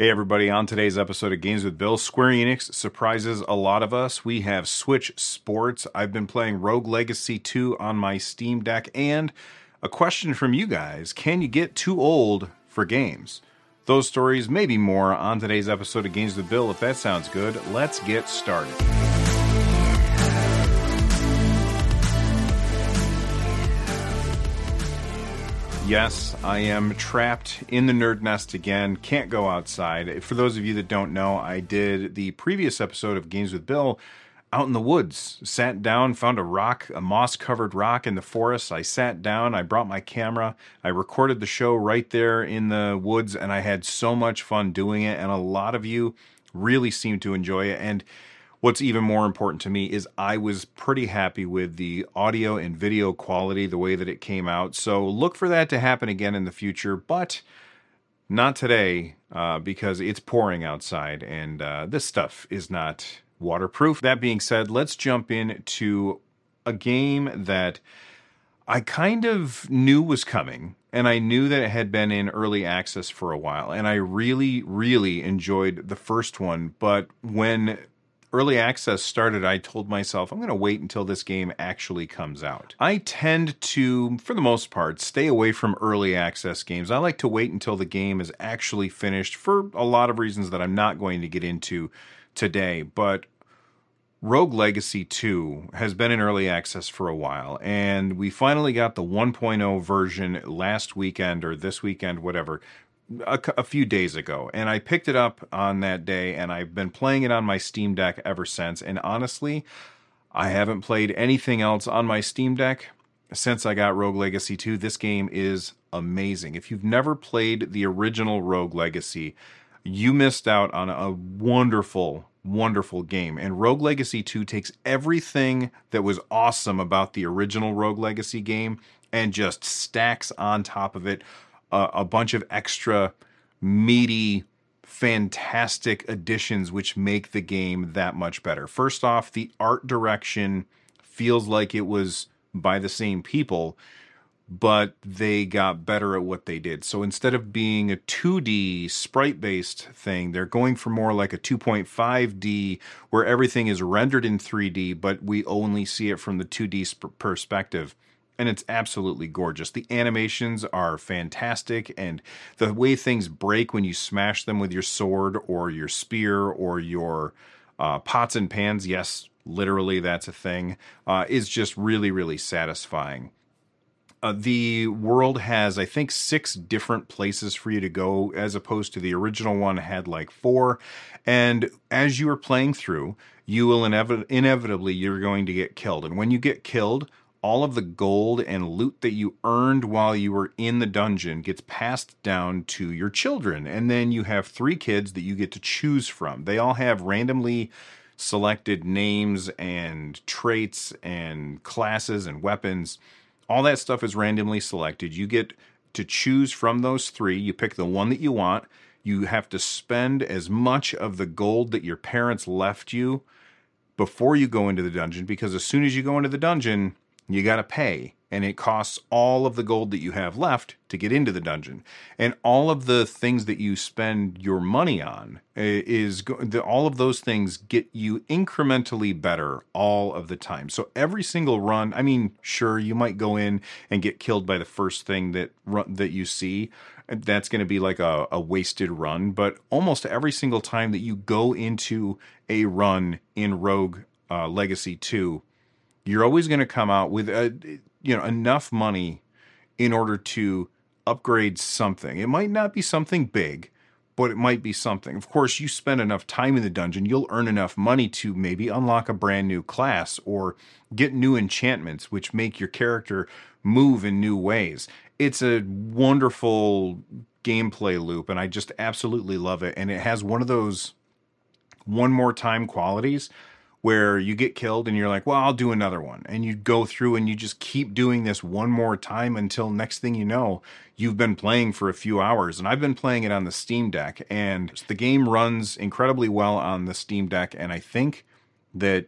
Hey, everybody, on today's episode of Games with Bill, Square Enix surprises a lot of us. We have Switch Sports. I've been playing Rogue Legacy 2 on my Steam Deck, and a question from you guys Can you get too old for games? Those stories, maybe more, on today's episode of Games with Bill. If that sounds good, let's get started. Yes, I am trapped in the nerd nest again. Can't go outside. For those of you that don't know, I did the previous episode of Games with Bill out in the woods. Sat down, found a rock, a moss covered rock in the forest. I sat down, I brought my camera, I recorded the show right there in the woods, and I had so much fun doing it. And a lot of you really seemed to enjoy it. And what's even more important to me is I was pretty happy with the audio and video quality, the way that it came out. So look for that to happen again in the future, but not today uh, because it's pouring outside and uh, this stuff is not waterproof. That being said, let's jump into a game that I kind of knew was coming, and I knew that it had been in early access for a while, and I really, really enjoyed the first one. But when early access started, I told myself, I'm going to wait until this game actually comes out. I tend to, for the most part, stay away from early access games. I like to wait until the game is actually finished for a lot of reasons that I'm not going to get into today, but Rogue Legacy 2 has been in early access for a while, and we finally got the 1.0 version last weekend or this weekend, whatever, a, a, few days ago. And I picked it up on that day, and I've been playing it on my Steam Deck ever since. And honestly, I haven't played anything else on my Steam Deck since I got Rogue Legacy 2. This game is amazing. If you've never played the original Rogue Legacy, you missed out on a wonderful, wonderful game. And Rogue Legacy 2 takes everything that was awesome about the original Rogue Legacy game and just stacks on top of it a, a bunch of extra meaty, fantastic additions which make the game that much better. First off, the art direction feels like it was by the same people but they got better at what they did. So instead of being a 2D sprite based thing, they're going for more like a 2.5D where everything is rendered in 3D, but we only see it from the 2D sp- perspective. And it's absolutely gorgeous. The animations are fantastic, and the way things break when you smash them with your sword or your spear or your uh, pots and pans yes, literally, that's a thing uh, is just really, really satisfying. Uh, the world has, I think, six different places for you to go, as opposed to the original one had like four. And as you are playing through, you will inevi- inevitably you're going to get killed. And when you get killed, all of the gold and loot that you earned while you were in the dungeon gets passed down to your children. And then you have three kids that you get to choose from. They all have randomly selected names and traits and classes and weapons all that stuff is randomly selected. You get to choose from those three. You pick the one that you want. You have to spend as much of the gold that your parents left you before you go into the dungeon because as soon as you go into the dungeon, you got to pay and it costs all of the gold that you have left to get into the dungeon. And all of the things that you spend your money on eh, is all of those things get you incrementally better all of the time. So every single run i mean sure you might go in and get killed by the first thing that that you see. That's going to be like a, a wasted run but almost every single time that you go into a run in rogue uh, legacy 2 you're always going to come out with a, you know enough money in order to upgrade something. It might not be something big, but it might be something. Of course, you spend enough time in the dungeon, you'll earn enough money to maybe unlock a brand new class or get new enchantments which make your character move in new ways. It's a wonderful gameplay loop, and I just absolutely love it. And it has one of those one more time qualities where you get killed and you're like, well, I'll do another one. And you go through and you just keep doing this one more time until next thing you know, you've been playing for a few hours. And I've been playing it on the Steam Deck, and the game runs incredibly well on the Steam Deck. And I think that,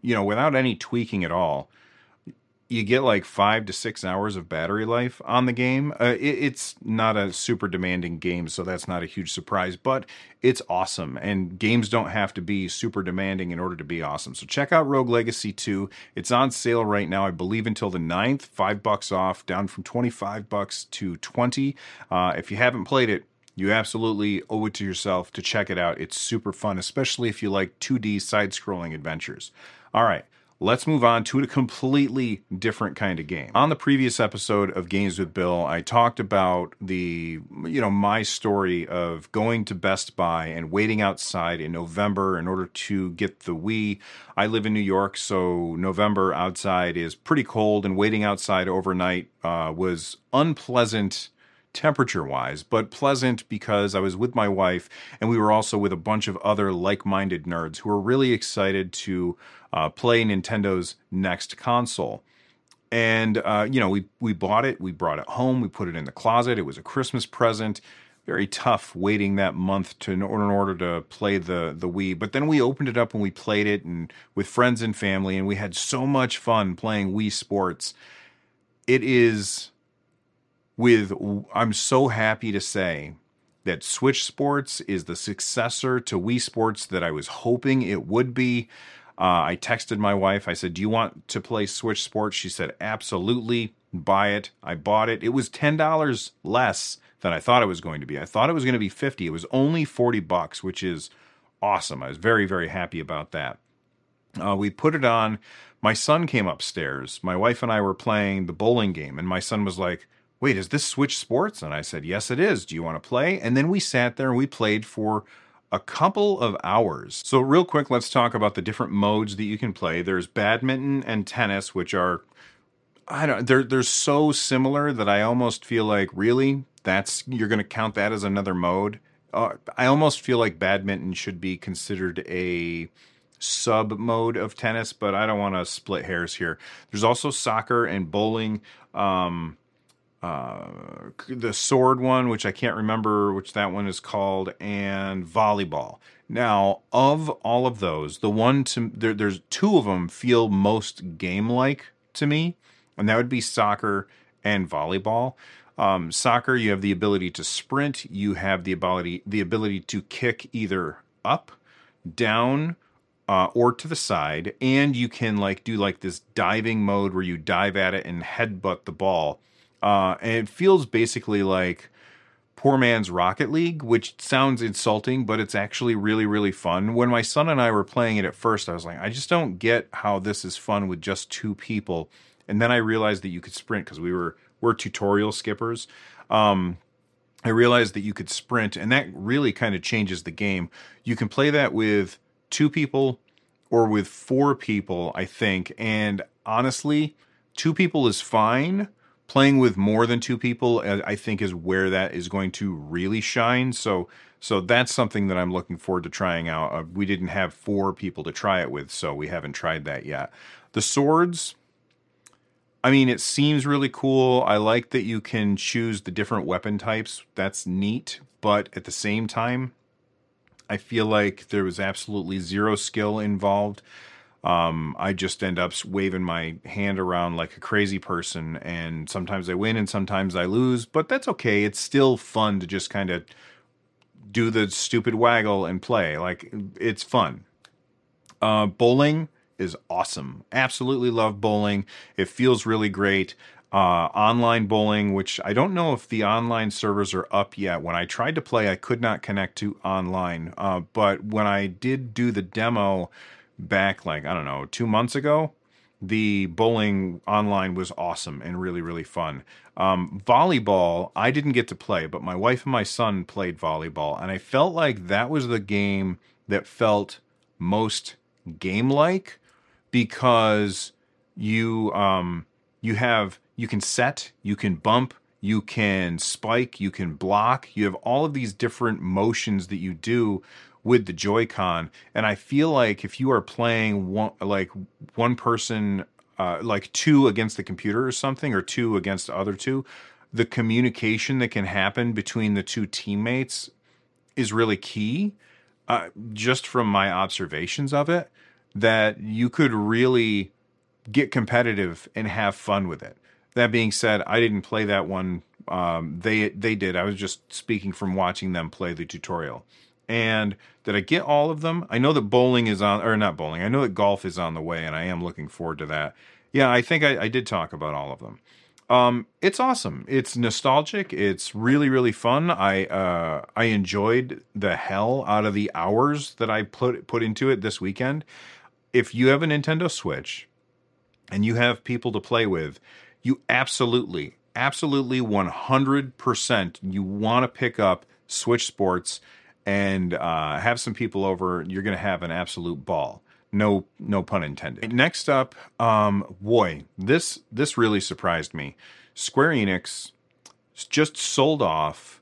you know, without any tweaking at all, you get like five to six hours of battery life on the game. Uh, it, it's not a super demanding game, so that's not a huge surprise, but it's awesome. And games don't have to be super demanding in order to be awesome. So check out Rogue Legacy 2. It's on sale right now, I believe, until the 9th, five bucks off, down from 25 bucks to 20. Uh, if you haven't played it, you absolutely owe it to yourself to check it out. It's super fun, especially if you like 2D side scrolling adventures. All right, let's move on to a completely different kind of game. On the previous episode of Games with Bill, I talked about the, you know, my story of going to Best Buy and waiting outside in November in order to get the Wii. I live in New York, so November outside is pretty cold, and waiting outside overnight uh, was unpleasant temperature wise, but pleasant because I was with my wife and we were also with a bunch of other like minded nerds who were really excited to uh, play Nintendo's next console. And, uh, you know, we, we bought it, we brought it home, we put it in the closet. It was a Christmas present. Very tough waiting that month to in order to play the the Wii. But then we opened it up and we played it and with friends and family, and we had so much fun playing Wii Sports. It is with I'm so happy to say that Switch Sports is the successor to Wii Sports that I was hoping it would be. Uh, I texted my wife. I said, "Do you want to play Switch Sports?" She said, "Absolutely, buy it." I bought it. It was ten dollars less than I thought it was going to be. I thought it was going to be fifty. It was only forty bucks, which is awesome. I was very very happy about that. Uh, we put it on. My son came upstairs. My wife and I were playing the bowling game, and my son was like, wait, is this Switch Sports? And I said, yes, it is. Do you want to play? And then we sat there and we played for a couple of hours. So, real quick, let's talk about the different modes that you can play. There's badminton and tennis, which are, I don't, they're they're so similar that I almost feel like really that's you're going to count that as another mode. Uh, I almost feel like badminton should be considered a sub mode of tennis, but I don't want to split hairs here. There's also soccer and bowling. Um, uh, the sword one, which I can't remember which that one is called, and volleyball. Now, of all of those, the one to there, there's two of them feel most game like to me, and that would be soccer and volleyball. Um, soccer, you have the ability to sprint, you have the ability the ability to kick either up, down, uh, or to the side, and you can like do like this diving mode where you dive at it and headbutt the ball uh, and it feels basically like poor man's Rocket League, which sounds insulting, but it's actually really, really fun. When my son and I were playing it at first, I was like, I just don't get how this is fun with just two people. And then I realized that you could sprint because we were we're tutorial skippers. Um, I realized that you could sprint, and that really kind of changes the game. You can play that with two people or with four people, I think. And honestly, two people is fine playing with more than two people i think is where that is going to really shine. So so that's something that i'm looking forward to trying out. Uh, we didn't have four people to try it with so we haven't tried that yet. The swords i mean it seems really cool. I like that you can choose the different weapon types. That's neat. But at the same time i feel like there was absolutely zero skill involved um, I just end up waving my hand around like a crazy person, and sometimes I win and sometimes I lose, but that's okay. It's still fun to just kind of do the stupid waggle and play. Like it's fun. Uh, bowling is awesome. Absolutely love bowling. It feels really great. Uh, online bowling, which I don't know if the online servers are up yet. When I tried to play, I could not connect to online. Uh, but when I did do the demo, back like I don't know two months ago, the bowling online was awesome and really really fun. Um, volleyball I didn't get to play, but my wife and my son played volleyball, and I felt like that was the game that felt most game like because you um you have you can set, you can bump, you can spike, you can block, you have all of these different motions that you do with the Joy-Con. And I feel like if you are playing one like one person uh, like two against the computer or something, or two against the other two, the communication that can happen between the two teammates is really key. Uh, just from my observations of it, that you could really get competitive and have fun with it. That being said, I didn't play that one. Um, they they did. I was just speaking from watching them play the tutorial. And did I get all of them? I know that bowling is on, or not bowling. I know that golf is on the way, and I am looking forward to that. Yeah, I think I, I did talk about all of them. Um, it's awesome. It's nostalgic. It's really really fun. I uh, I enjoyed the hell out of the hours that I put put into it this weekend. If you have a Nintendo Switch and you have people to play with, you absolutely, absolutely 100% you want to pick up Switch Sports and uh, have some people over. You're going to have an absolute ball. No, no pun intended. Next up, um, boy, this this really surprised me. Square Enix just sold off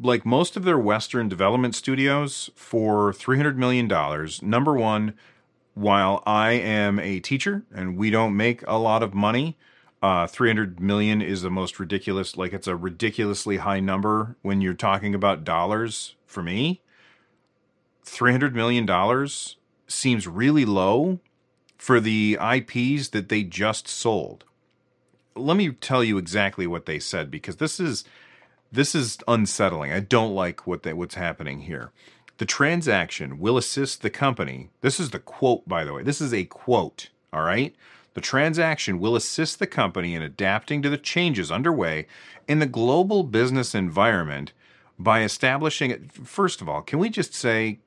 like most of their Western development studios for three hundred million dollars. Number one, while I am a teacher and we don't make a lot of money, uh, 300 million is the most ridiculous. Like it's a ridiculously high number when you're talking about dollars for me. 300 million dollars seems really low for the IPs that they just sold. Let me tell you exactly what they said because this is this is unsettling. I don't like what they, what's happening here. The transaction will assist the company. This is the quote by the way. This is a quote, all right? The transaction will assist the company in adapting to the changes underway in the global business environment by establishing it. First of all, can we just say,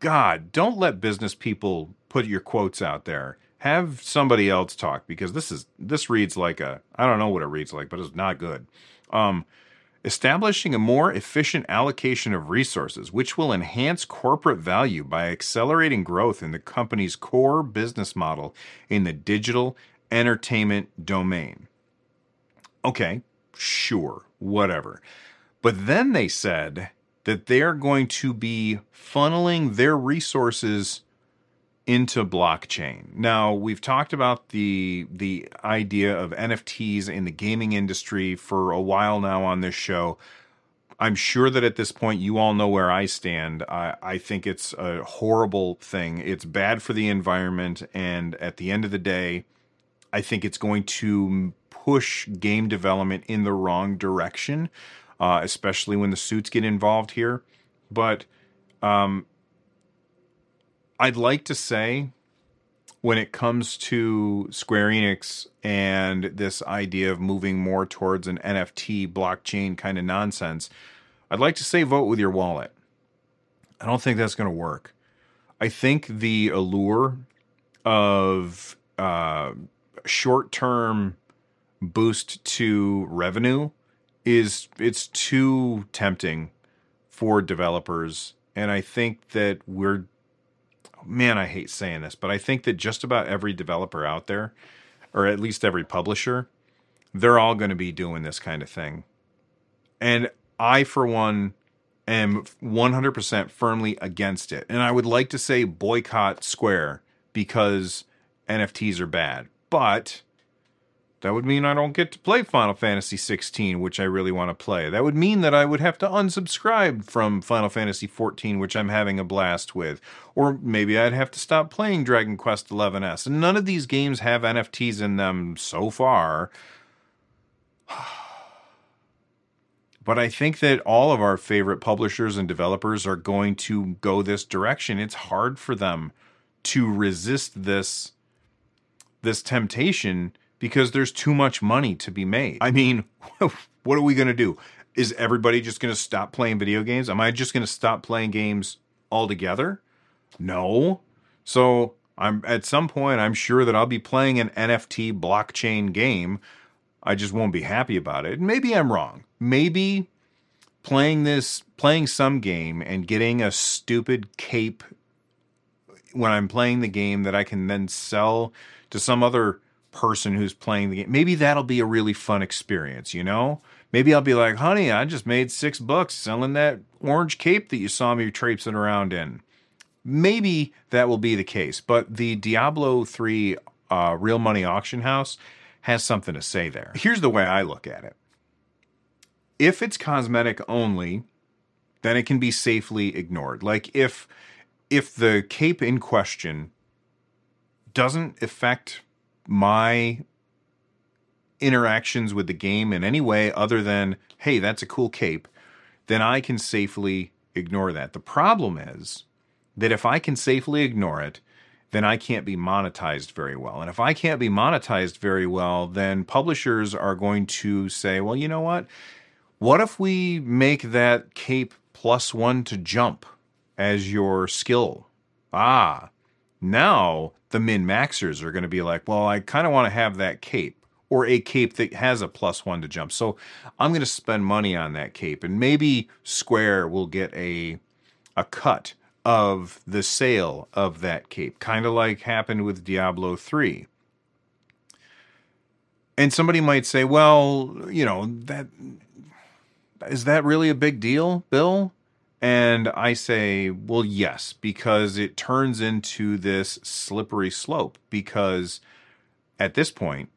God, don't let business people put your quotes out there. Have somebody else talk because this is this reads like a I don't know what it reads like, but it's not good. Um, establishing a more efficient allocation of resources, which will enhance corporate value by accelerating growth in the company's core business model in the digital entertainment domain. Okay, sure, whatever. But then they said that they're going to be funneling their resources into blockchain. Now, we've talked about the the idea of NFTs in the gaming industry for a while now on this show. I'm sure that at this point you all know where I stand. I, I think it's a horrible thing. It's bad for the environment, and at the end of the day, I think it's going to push game development in the wrong direction, uh, especially when the suits get involved here. But um, I'd like to say when it comes to Square Enix and this idea of moving more towards an NFT blockchain kind of nonsense, I'd like to say vote with your wallet. I don't think that's going to work. I think the allure of uh, short term boost to revenue is it's too tempting for developers and i think that we're man, I hate saying this, but I think that just about every developer out there, or at least every publisher, they're all going to be doing this kind of thing. And I, for one, am 100% firmly against it. And I would like to say boycott Square because NFTs are bad. But that would mean I don't get to play Final Fantasy 16, which I really want to play. That would mean that I would have to unsubscribe from Final Fantasy 14, which I'm having a blast with. Or maybe I'd have to stop playing Dragon Quest 11S. And none of these games have NFTs in them so far. But I think that all of our favorite publishers and developers are going to go this direction. It's hard for them to resist this this temptation because there's too much money to be made. I mean, what are we going to do? Is everybody just going to stop playing video games? Am I just going to stop playing games altogether? No. So, I'm at some point I'm sure that I'll be playing an NFT blockchain game. I just won't be happy about it. Maybe I'm wrong. Maybe playing this playing some game and getting a stupid cape when I'm playing the game that I can then sell to some other person who's playing the game. Maybe that'll be a really fun experience, you know? Maybe I'll be like, honey, I just made six bucks selling that orange cape that you saw me traipsing around in. Maybe that will be the case, but the Diablo 3 uh, real money auction house has something to say there. Here's the way I look at it if it's cosmetic only, then it can be safely ignored. Like if if the cape in question doesn't affect my interactions with the game in any way other than, hey, that's a cool cape, then I can safely ignore that. The problem is that if I can safely ignore it, then I can't be monetized very well. And if I can't be monetized very well, then publishers are going to say, well, you know what? What if we make that cape plus one to jump as your skill? Ah, now the min maxers are going to be like, well, I kind of want to have that cape or a cape that has a plus one to jump. So I'm going to spend money on that cape, and maybe Square will get a a cut of the sale of that cape, kind of like happened with Diablo 3. And somebody might say, well, you know, that is that really a big deal, Bill? And I say, well, yes, because it turns into this slippery slope. Because at this point,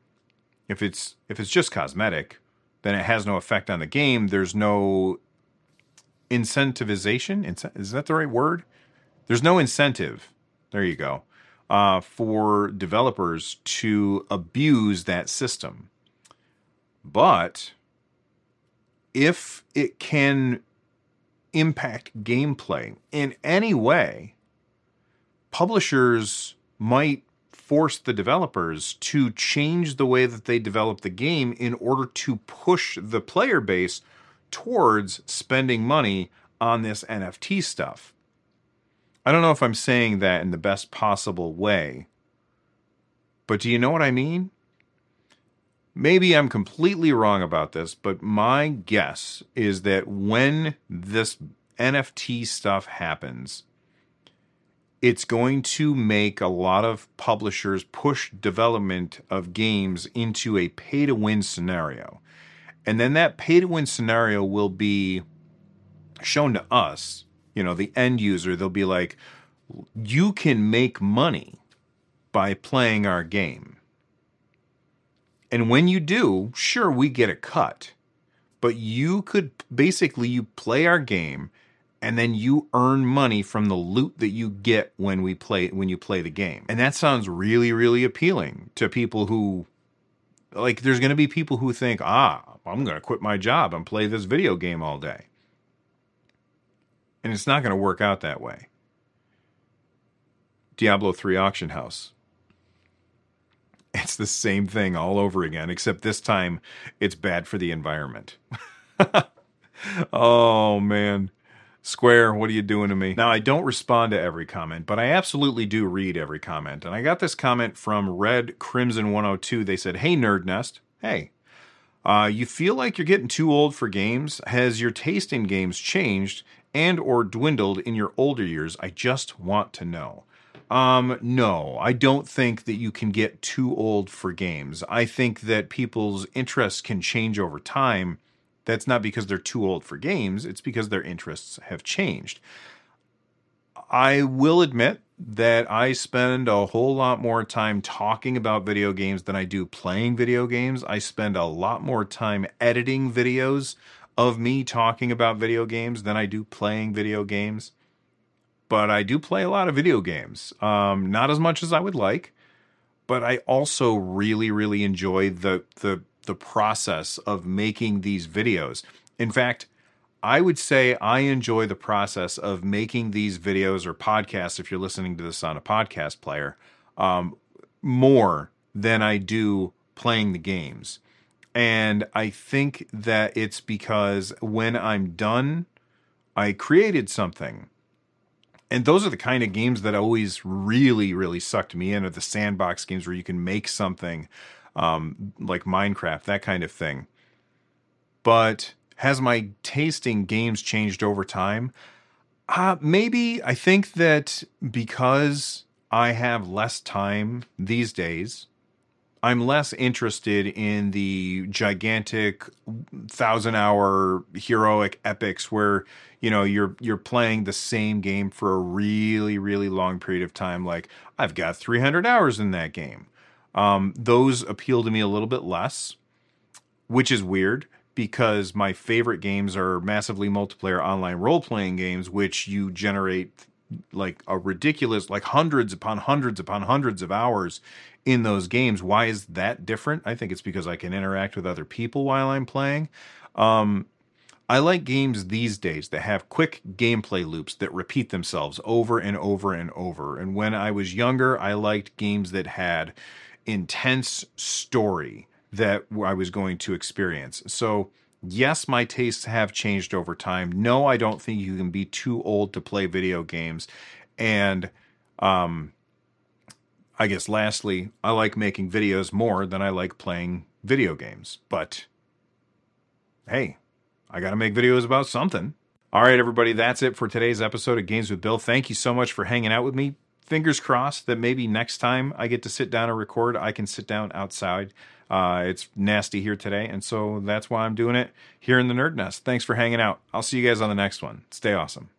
if it's if it's just cosmetic, then it has no effect on the game. There's no incentivization. Is that the right word? There's no incentive. There you go. Uh, for developers to abuse that system. But if it can impact gameplay in any way, publishers might force the developers to change the way that they develop the game in order to push the player base towards spending money on this NFT stuff. I don't know if I'm saying that in the best possible way, but do you know what I mean? Maybe I'm completely wrong about this, but my guess is that when this NFT stuff happens, it's going to make a lot of publishers push development of games into a pay to win scenario. And then that pay to win scenario will be shown to us you know, the end user, they'll be like, you can make money by playing our game. And when you do, sure, we get a cut. But you could basically you play our game and then you earn money from the loot that you get when we play when you play the game. And that sounds really really appealing to people who like there's going to be people who think, "Ah, I'm going to quit my job and play this video game all day." And it's not going to work out that way. Diablo 3 Auction House. It's the same thing all over again, except this time it's bad for the environment. oh, man. Square, what are you doing to me? Now, I don't respond to every comment, but I absolutely do read every comment. And I got this comment from Red Crimson 102. They said, Hey, Nerd Nest. Hey. Uh, you feel like you're getting too old for games? Has your taste in games changed? and or dwindled in your older years? I just want to know. Um, no, I don't think that you can get too old for games. I think that people's interests can change over time. That's not because they're too old for games, it's because their interests have changed. I will admit that I spend a whole lot more time talking about video games than I do playing video games. I spend a lot more time editing videos of me talking about video games than I do playing video games. But I do play a lot of video games. Um, not as much as I would like, but I also really, really enjoy the the the process of making these videos. In fact, I would say I enjoy the process of making these videos or podcasts, if you're listening to this on a podcast player, um, more than I do playing the games. And I think that it's because when I'm done, I created something. And those are the kind of games that always really, really sucked me in, are the sandbox games where you can make something um, like Minecraft, that kind of thing. But has my tasting games changed over time? Uh, maybe. I think that because I have less time these days, I'm less interested in the gigantic thousand hour heroic epics where you know you're you're playing the same game for a really really long period of time. Like I've got 300 hours in that game. Um, those appeal to me a little bit less, which is weird because my favorite games are massively multiplayer online role playing games, which you generate like a ridiculous like hundreds upon hundreds upon hundreds of hours in those games. Why is that different? I think it's because i can interact with other people while i'm playing. Um, i like games these days that have quick gameplay loops that repeat themselves over and over and over. And when i was younger i liked games that had intense story that i was going to experience. So yes, my tastes have changed over time. No, I don't think you can be too old to play video games. And um, I guess lastly, I like making videos more than I like playing video games. But hey, I got to make videos about something. All right, everybody, that's it for today's episode of Games with Bill. Thank you so much for hanging out with me. Fingers crossed that maybe next time I get to sit down and record, I can sit down outside uh, it's nasty here today, and so that's why I'm doing it here in the Nerd Nest. Thanks for hanging out. I'll see you guys on the next one. Stay awesome.